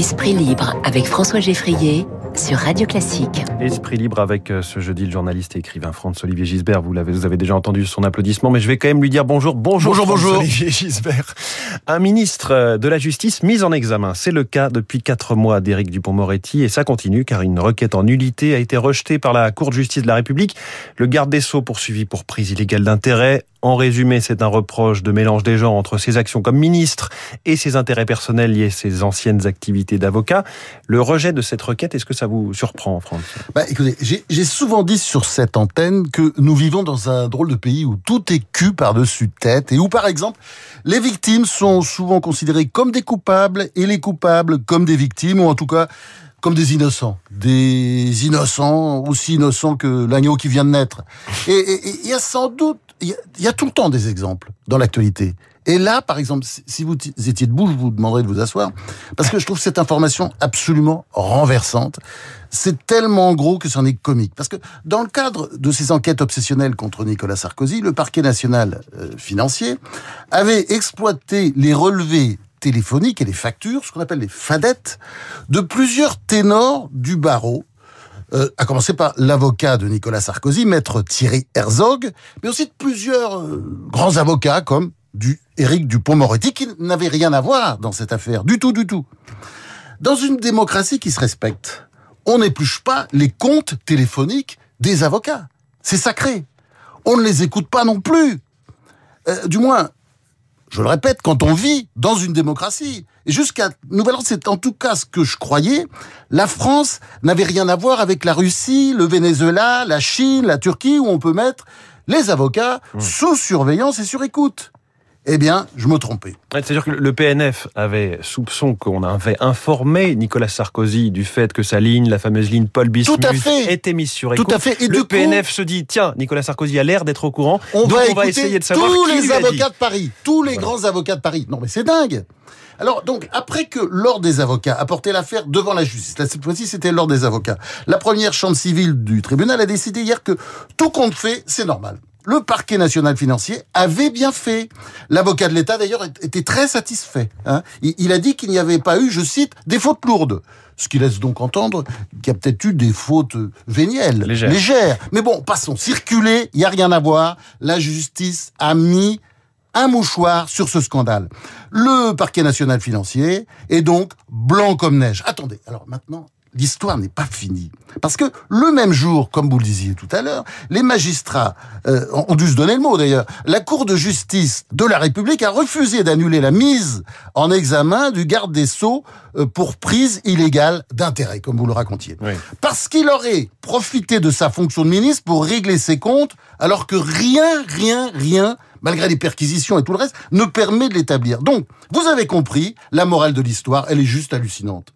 Esprit libre avec François Geffrier sur Radio Classique. Esprit libre avec euh, ce jeudi le journaliste et écrivain Franz-Olivier Gisbert. Vous l'avez, vous avez déjà entendu son applaudissement, mais je vais quand même lui dire bonjour. Bonjour, bonjour, bonjour. Olivier Gisbert. Un ministre euh, de la Justice mis en examen. C'est le cas depuis quatre mois d'Éric Dupont-Moretti et ça continue car une requête en nullité a été rejetée par la Cour de justice de la République. Le garde des Sceaux poursuivi pour prise illégale d'intérêt en résumé, c'est un reproche de mélange des genres entre ses actions comme ministre et ses intérêts personnels liés à ses anciennes activités d'avocat. Le rejet de cette requête, est-ce que ça vous surprend, France bah, Écoutez, j'ai souvent dit sur cette antenne que nous vivons dans un drôle de pays où tout est cul par-dessus tête et où, par exemple, les victimes sont souvent considérées comme des coupables et les coupables comme des victimes, ou en tout cas comme des innocents, des innocents aussi innocents que l'agneau qui vient de naître. Et il y a sans doute il y, a tout le temps des exemples dans l'actualité. Et là, par exemple, si vous étiez debout, je vous demanderais de vous asseoir, parce que je trouve cette information absolument renversante. C'est tellement gros que c'en est comique. Parce que dans le cadre de ces enquêtes obsessionnelles contre Nicolas Sarkozy, le parquet national euh, financier avait exploité les relevés téléphoniques et les factures, ce qu'on appelle les fadettes, de plusieurs ténors du barreau euh, à commencer par l'avocat de Nicolas Sarkozy, maître Thierry Herzog, mais aussi de plusieurs euh, grands avocats comme du Éric Dupont-Moretti, qui n'avait rien à voir dans cette affaire, du tout, du tout. Dans une démocratie qui se respecte, on n'épluche pas les comptes téléphoniques des avocats. C'est sacré. On ne les écoute pas non plus. Euh, du moins, je le répète, quand on vit dans une démocratie. Et jusqu'à nouvel ordre, c'est en tout cas ce que je croyais. La France n'avait rien à voir avec la Russie, le Venezuela, la Chine, la Turquie, où on peut mettre les avocats mmh. sous surveillance et sur écoute eh bien, je me trompais. C'est-à-dire que le PNF avait soupçon qu'on avait informé Nicolas Sarkozy du fait que sa ligne, la fameuse ligne Paul Bismuth, était mise sur écoute. Tout à fait. Et le PNF se dit, tiens, Nicolas Sarkozy a l'air d'être au courant, on donc va on va essayer de savoir tous qui les avocats de Paris, tous les grands avocats de Paris. Non, mais c'est dingue. Alors, donc, après que l'ordre des avocats a porté l'affaire devant la justice, là, cette fois-ci, c'était l'ordre des avocats, la première chambre civile du tribunal a décidé hier que tout compte fait, c'est normal le parquet national financier avait bien fait. L'avocat de l'État, d'ailleurs, était très satisfait. Hein. Il, a dit qu'il n'y avait pas eu, je cite, des fautes lourdes. Ce qui laisse donc entendre qu'il y a peut-être eu des fautes vénielles, légères. Mais bon, passons. Circuler, il n'y a rien à voir. La justice a mis un mouchoir sur ce scandale. Le parquet national financier est donc blanc comme neige. Attendez, alors maintenant, l'histoire n'est pas finie. Parce que le même jour, comme vous le disiez tout à l'heure, les magistrats euh, ont dû se donner le mot d'ailleurs. La Cour de justice de la République a refusé d'annuler la mise en examen du garde des Sceaux euh, pour prise illégale d'intérêt, comme vous le racontiez. Parce qu'il aurait profité de sa fonction de ministre pour régler ses comptes, alors que rien, rien, rien malgré les perquisitions et tout le reste, ne permet de l'établir. Donc, vous avez compris, la morale de l'histoire, elle est juste hallucinante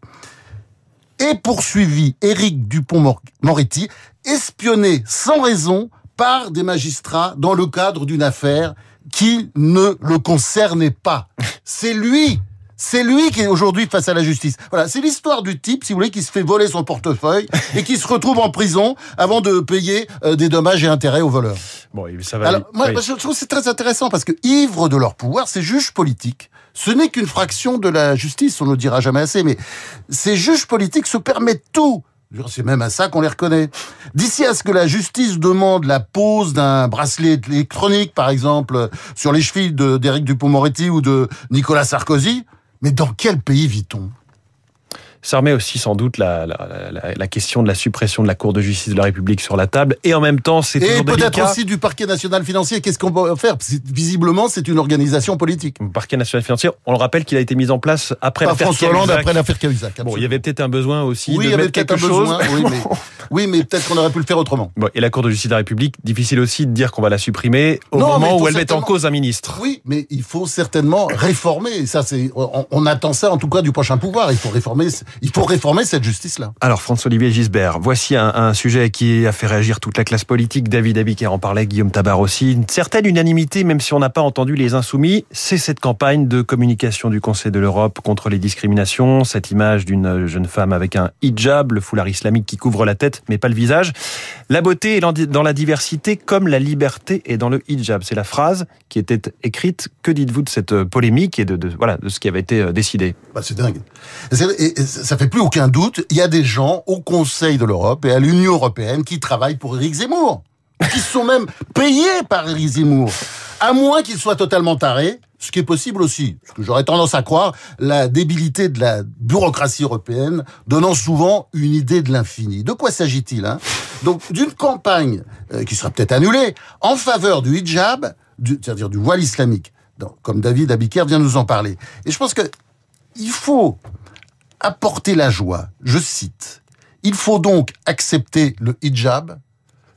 et poursuivi Éric Dupont-Moretti, espionné sans raison par des magistrats dans le cadre d'une affaire qui ne le concernait pas. C'est lui c'est lui qui est aujourd'hui face à la justice. Voilà, c'est l'histoire du type, si vous voulez, qui se fait voler son portefeuille et qui se retrouve en prison avant de payer euh, des dommages et intérêts aux voleurs. Bon, ça va. Alors, moi, je trouve c'est très intéressant parce que ivre de leur pouvoir, ces juges politiques, ce n'est qu'une fraction de la justice, on ne le dira jamais assez, mais ces juges politiques se permettent tout. C'est même à ça qu'on les reconnaît. D'ici à ce que la justice demande la pose d'un bracelet électronique, par exemple, sur les chevilles d'Éric Dupont-Moretti ou de Nicolas Sarkozy, mais dans quel pays vit-on? Ça remet aussi sans doute la, question de la suppression de la Cour de justice de la République sur la table. Et en même temps, c'est toujours Et peut-être aussi du parquet national financier. Qu'est-ce qu'on va faire? Visiblement, c'est une organisation politique. Le parquet national financier, on le rappelle qu'il a été mis en place après l'affaire François Hollande, après l'affaire Cahuzac. Bon, il y avait peut-être un besoin aussi oui, de il y avait quelque un chose. Besoin, oui, mais, oui, mais peut-être qu'on aurait pu le faire autrement. Bon, et la Cour de justice de la République, difficile aussi de dire qu'on va la supprimer au moment où elle met en cause un ministre. Oui, mais il faut certainement réformer. Ça, c'est, on, on attend ça en tout cas du prochain pouvoir. Il faut réformer il faut réformer cette justice-là. Alors François-Olivier Gisbert, voici un, sujet qui a fait réagir toute la classe politique. David Abiker en parlait, Guillaume Tabar aussi. Une certaine unanimité, même si on n'a pas entendu les insoumis, c'est cette campagne de communication du Conseil de l'Europe contre les discriminations, cette image d'une jeune femme avec un hijab, le foulard islamique qui couvre la tête mais pas le visage. La beauté est dans la diversité comme la liberté est dans le hijab. C'est la phrase qui était écrite. Que dites-vous de cette polémique et de, voilà, de ce qui avait été euh, décidé? Bah, C'est dingue. Et ça fait plus aucun doute. Il y a des gens au Conseil de l'Europe et à l'Union européenne qui travaillent pour Éric Zemmour, qui sont même payés par Éric Zemmour, à moins qu'ils soient totalement tarés ce qui est possible aussi, ce que j'aurais tendance à croire, la débilité de la bureaucratie européenne donnant souvent une idée de l'infini. De quoi s'agit-il hein? Donc d'une campagne euh, qui sera peut-être annulée en faveur du hijab, c'est-à-dire du voile islamique, comme David Abiker vient nous en parler. Et je pense que il faut apporter la joie. Je cite. Il faut donc accepter le hijab.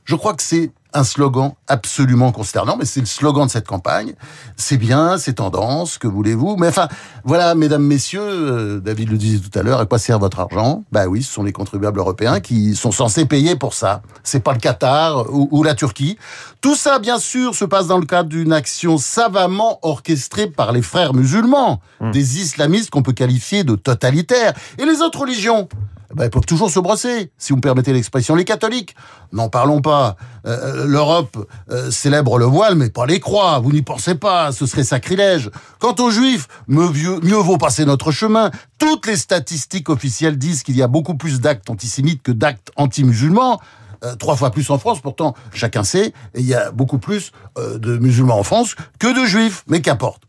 Je crois que c'est un slogan absolument consternant, mais c'est le slogan de cette campagne. C'est bien, c'est tendance, que voulez-vous? Mais enfin, voilà, mesdames, messieurs, euh, David le disait tout à l'heure, à quoi sert votre argent? Bah oui, ce sont les contribuables européens qui sont censés payer pour ça. C'est pas le Qatar ou, la Turquie. Tout ça, bien sûr, se passe dans le cadre d'une action savamment orchestrée par les frères musulmans, hmm. des islamistes qu'on peut qualifier de totalitaires. Et les autres religions? Ben, ils peuvent toujours se brosser, si vous me permettez l'expression. Les catholiques, n'en parlons pas. Euh, euh, L'Europe euh, célèbre le voile, mais pas les croix. Vous n'y pensez pas, ce serait sacrilège. Quant aux juifs, mieux, vaut passer notre chemin. Toutes les statistiques officielles disent qu'il y a beaucoup plus d'actes antisémites que d'actes anti-musulmans. trois fois plus en France, pourtant chacun sait, il y a beaucoup plus de musulmans en France que de juifs, mais qu'importe.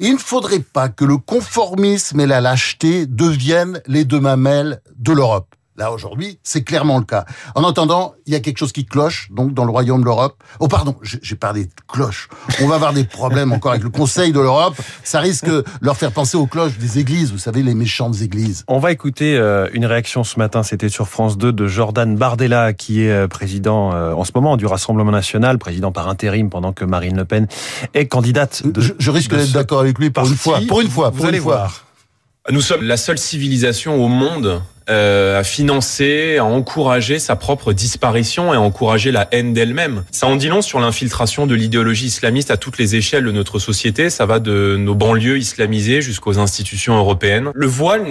Il ne faudrait pas que le conformisme et la lâcheté deviennent les deux mamelles de l'Europe. Là, aujourd'hui, c'est clairement le cas. En entendant, il y a quelque chose qui cloche, donc, dans le royaume de l'Europe. Oh, pardon, j'ai parlé de cloche. On va avoir des problèmes encore avec le Conseil de l'Europe. Ça risque de leur faire penser aux cloches des églises, vous savez, les méchantes églises. On va écouter euh, une réaction ce matin, c'était sur France 2, de Jordan Bardella, qui est euh, président euh, en ce moment du Rassemblement National, président par intérim, pendant que Marine Le Pen est candidate. De, je, risque d'être d'accord avec lui pour une fois. Pour une fois, pour vous allez voir. Nous sommes la seule civilisation au monde euh, à financer, à encourager sa propre disparition et à encourager la haine d'elle-même. Ça en dit long sur l'infiltration de l'idéologie islamiste à toutes les échelles de notre société. Ça va de nos banlieues islamisées jusqu'aux institutions européennes. Le voile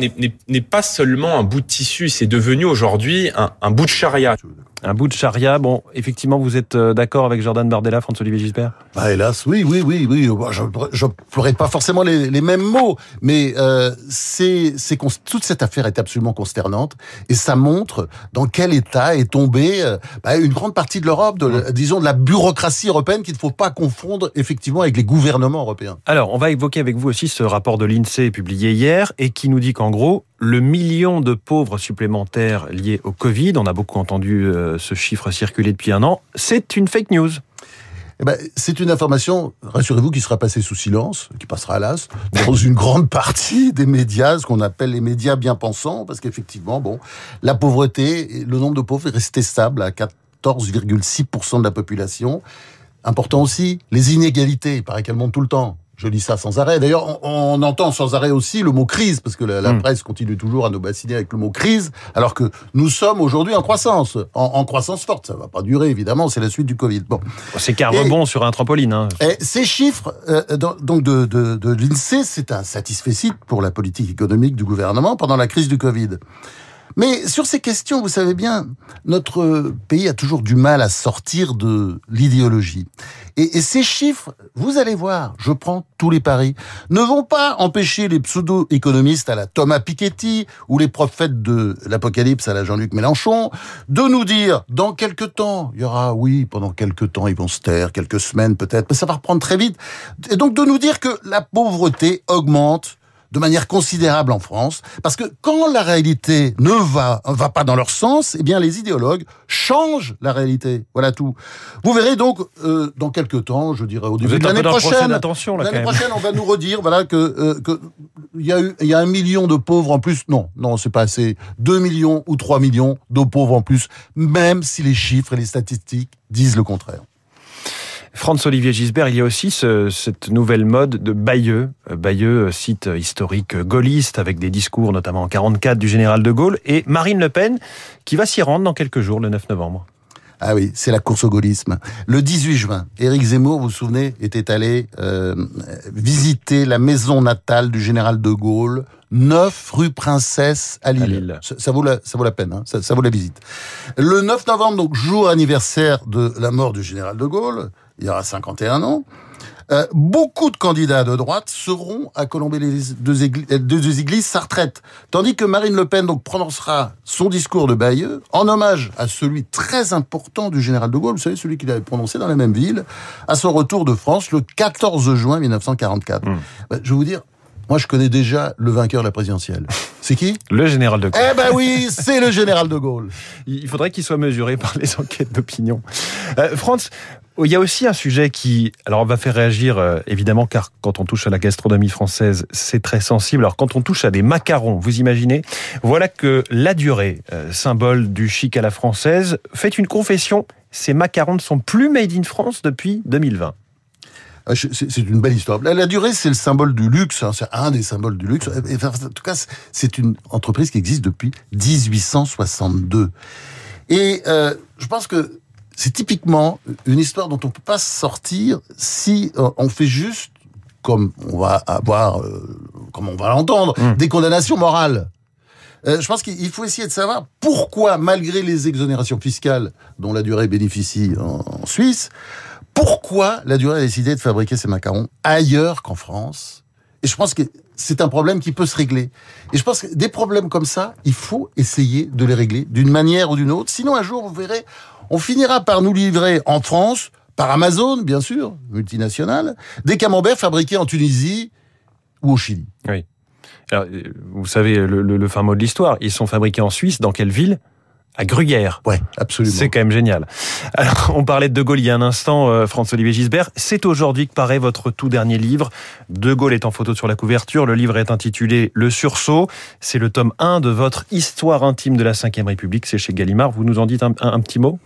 n'est pas seulement un bout de tissu, c'est devenu aujourd'hui un, un bout de charia. Un bout de charia. Bon, effectivement, vous êtes euh, d'accord avec Jordan Bardella, François-Olivier Gisbert? Bah hélas, oui, oui, oui, oui. Je n'emploierai pas forcément les, les, mêmes mots, mais euh, c'est, c'est toute cette affaire est absolument consternante et ça montre dans quel état est tombée euh, bah, une grande partie de l'Europe, de, disons de la bureaucratie européenne qu'il ne faut pas confondre effectivement avec les gouvernements européens. Alors, on va évoquer avec vous aussi ce rapport de l'INSEE publié hier et qui nous dit qu'en gros, le million de pauvres supplémentaires liés au Covid, on a beaucoup entendu euh, ce chiffre circuler depuis un an, c'est une fake news. Eh ben, c'est une information, rassurez-vous, qui sera passée sous silence, qui passera à l'as, dans une grande partie des médias, ce qu'on appelle les médias bien pensants, parce qu'effectivement, bon, la pauvreté, le nombre de pauvres est resté stable à 14,6% de la population. Important aussi, les inégalités, il paraît qu'elles montent tout le temps. Je lis ça sans arrêt. D'ailleurs, on, entend sans arrêt aussi le mot crise, parce que la, hmm. presse continue toujours à nous bassiner avec le mot crise, alors que nous sommes aujourd'hui en croissance, en, croissance forte. Ça va pas durer, évidemment, c'est la suite du Covid. Bon, c'est qu'un rebond sur un trampoline. Hein. Et ces chiffres, euh, donc de, de, de l'Insee, c'est un satisfait pour la politique économique du gouvernement pendant la crise du Covid. Mais sur ces questions, vous savez bien, notre pays a toujours du mal à sortir de l'idéologie. Et, ces chiffres, vous allez voir, je prends tous les paris, ne vont pas empêcher les pseudo-économistes à la Thomas Piketty ou les prophètes de l'apocalypse à la Jean-Luc Mélenchon de nous dire dans quelques temps, il y aura, oui, pendant quelques temps, ils vont se taire, quelques semaines peut-être, mais ça va reprendre très vite. Et donc de nous dire que la pauvreté augmente de manière considérable en France, parce que quand la réalité ne va, va pas dans leur sens, eh bien les idéologues changent la réalité. Voilà tout. Vous verrez donc euh, dans quelques temps, je dirais au début de l'année prochaine, l'année prochaine, on va nous redire voilà que euh, que il y a eu il y a un million de pauvres en plus. Non, non, c'est pas assez. Deux millions ou trois millions de pauvres en plus, même si les chiffres et les statistiques disent le contraire. François-Olivier Gisbert, il y a aussi ce, cette nouvelle mode de Bayeux. Bayeux, site historique gaulliste avec des discours notamment en 44 du général de Gaulle et Marine Le Pen qui va s'y rendre dans quelques jours, le 9 novembre. Ah oui, c'est la course au gaullisme. Le 18 juin, Éric Zemmour, vous vous souvenez, était allé euh, visiter la maison natale du général de Gaulle, 9 rue Princesse à Lille. À Lille. Ça, ça vaut la, ça vaut la peine, hein, ça, ça vaut la visite. Le 9 novembre, donc jour anniversaire de la mort du général de Gaulle, il y aura 51 ans. Euh, beaucoup de candidats de droite seront à colomber les deux, églises, deux églises sa retraite. Tandis que Marine Le Pen donc prononcera son discours de Bayeux en hommage à celui très important du général de Gaulle, vous savez, celui qu'il avait prononcé dans la même ville, à son retour de France le 14 juin 1944. Mmh. Ben, je vais vous dire, moi je connais déjà le vainqueur de la présidentielle. C'est qui? Le général de Gaulle. Eh ben oui, c'est le général de Gaulle. Il faudrait qu'il soit mesuré par les enquêtes d'opinion. Euh, Franz, il y a aussi un sujet qui, alors va faire réagir euh, évidemment, car quand on touche à la gastronomie française, c'est très sensible. Alors quand on touche à des macarons, vous imaginez, voilà que la durée, euh, symbole du chic à la française, fait une confession. Ces macarons ne sont plus made in France depuis 2020. Ah, C'est une belle histoire. La, durée, c'est le symbole du luxe. hein, c'est un des symboles du luxe. En tout cas, c'est une entreprise qui existe depuis 1862. Et euh, je pense que c'est typiquement une histoire dont on peut pas sortir si euh, on fait juste, comme on va avoir, euh, comme on va l'entendre, Mm. des condamnations morales. Euh, je pense qu'il faut essayer de savoir pourquoi, malgré les exonérations fiscales dont la durée bénéficie en, en Suisse, pourquoi la durée a décidé de fabriquer ces macarons ailleurs qu'en France Et je pense que c'est un problème qui peut se régler. Et je pense que des problèmes comme ça, il faut essayer de les régler d'une manière ou d'une autre. Sinon, un jour, vous verrez, on finira par nous livrer en France, par Amazon, bien sûr, multinationale, des camemberts fabriqués en Tunisie ou au Chili. Alors, euh, vous savez le, le, le fin mot de l'histoire, ils sont fabriqués en Suisse, dans quelle ville? À Gruyère. Ouais, absolument. C'est quand même génial. Alors, on parlait de De Gaulle il y a un instant, euh, François-Olivier Gisbert. C'est aujourd'hui que paraît votre tout dernier livre. De Gaulle est en photo sur la couverture. Le livre est intitulé Le Sursaut. C'est le tome 1 de votre Histoire intime de la Ve République. C'est chez Gallimard. Vous nous en dites un, un- un petit mot?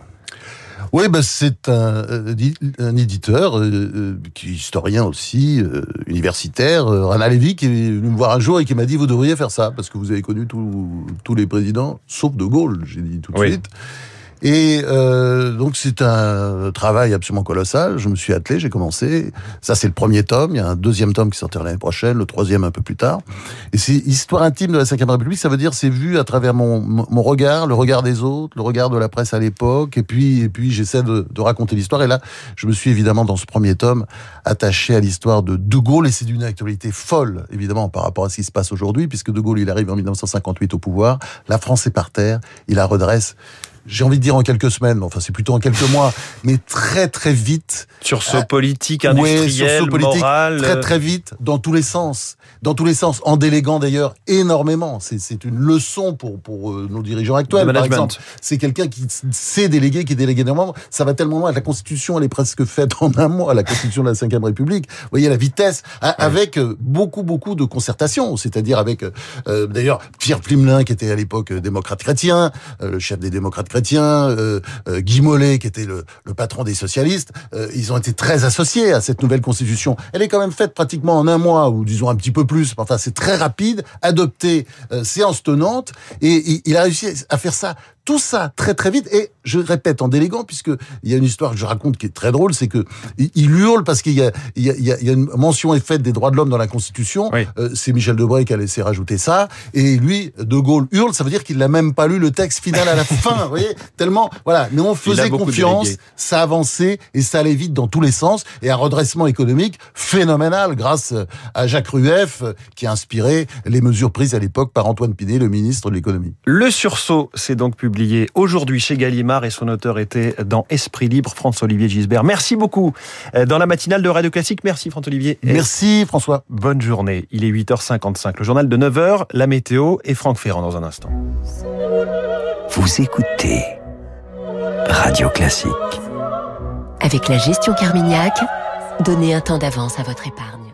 Oui, bah, c'est un, euh, un éditeur, euh, euh, qui est historien aussi, euh, universitaire, Rana Lévy, qui est venu me voir un jour et qui m'a dit, vous devriez faire ça, parce que vous avez connu tous tous les présidents, sauf De Gaulle, j'ai dit tout de Oui. suite. Et euh, donc c'est un travail absolument colossal. Je me suis attelé, j'ai commencé. Ça c'est le premier tome. Il y a un deuxième tome qui sortira l'année prochaine, le troisième un peu plus tard. Et c'est histoire intime de la Ve République. Ça veut dire c'est vu à travers mon, mon regard, le regard des autres, le regard de la presse à l'époque. Et puis et puis j'essaie de, de raconter l'histoire. Et là, je me suis évidemment dans ce premier tome attaché à l'histoire de De Gaulle. Et c'est d'une actualité folle évidemment par rapport à ce qui se passe aujourd'hui, puisque De Gaulle il arrive en 1958 au pouvoir. La France est par terre. Il la redresse j'ai envie de dire en quelques semaines, enfin c'est plutôt en quelques mois, mais très très vite, Sursaut Euh, politique, ouais, industriel, sursaut politique, moral. très euh, très vite, dans tous les sens, dans tous les sens, en déléguant d'ailleurs énormément. C'est une leçon pour pour euh, nos dirigeants actuels, par exemple. C'est quelqu'un qui sait déléguer, qui délègue énormément. Ça va tellement loin. La Constitution, elle est presque faite en un mois. La Constitution de la Ve République. Vous voyez la vitesse, a- avec beaucoup beaucoup de concertation. C'est-à-dire avec, euh, d'ailleurs, Pierre Plimelin qui était à l'époque démocrate chrétien, euh, le chef des démocrates chrétiens, euh, euh, Guy Mollet qui était le, le patron des socialistes. Euh, ils ont été très associés à cette nouvelle Constitution. Elle est quand même faite pratiquement en un mois, ou disons un petit peu plus. Enfin, c'est très rapide, adoptée, euh, séance tenante, et, et il a réussi à faire ça tout ça très très vite. Et je répète en déléguant puisque il y a une histoire que je raconte qui est très drôle c'est que il, hurle parce qu'il y a, il y, a, il y a- une mention est faite des droits de l'homme dans la Constitution. Oui. Euh, c'est Michel Debré qui a laissé rajouter ça. Et lui De Gaulle hurle. Ça veut dire qu'il n'a même pas lu le texte final à la fin vous voyez. Tellement voilà. Mais on faisait confiance délégué. ça avançait et ça allait vite dans tous les sens. Et un redressement économique phénoménal grâce à Jacques Rueff euh, qui a inspiré les mesures prises à l'époque par Antoine Pinet le ministre de l'économie. Le sursaut, c'est donc publié aujourd'hui chez Gallimard et son auteur était dans Esprit Libre, François-Olivier Gisbert. Merci beaucoup. Euh, Dans la matinale de Radio Classique, merci François-Olivier. Merci François Bonne journée. Il est 8h55. Le journal de 9h, la météo et Franck Ferrand dans un instant. Vous écoutez Radio Classique. Avec la gestion Carmignac, donnez un temps d'avance à votre épargne.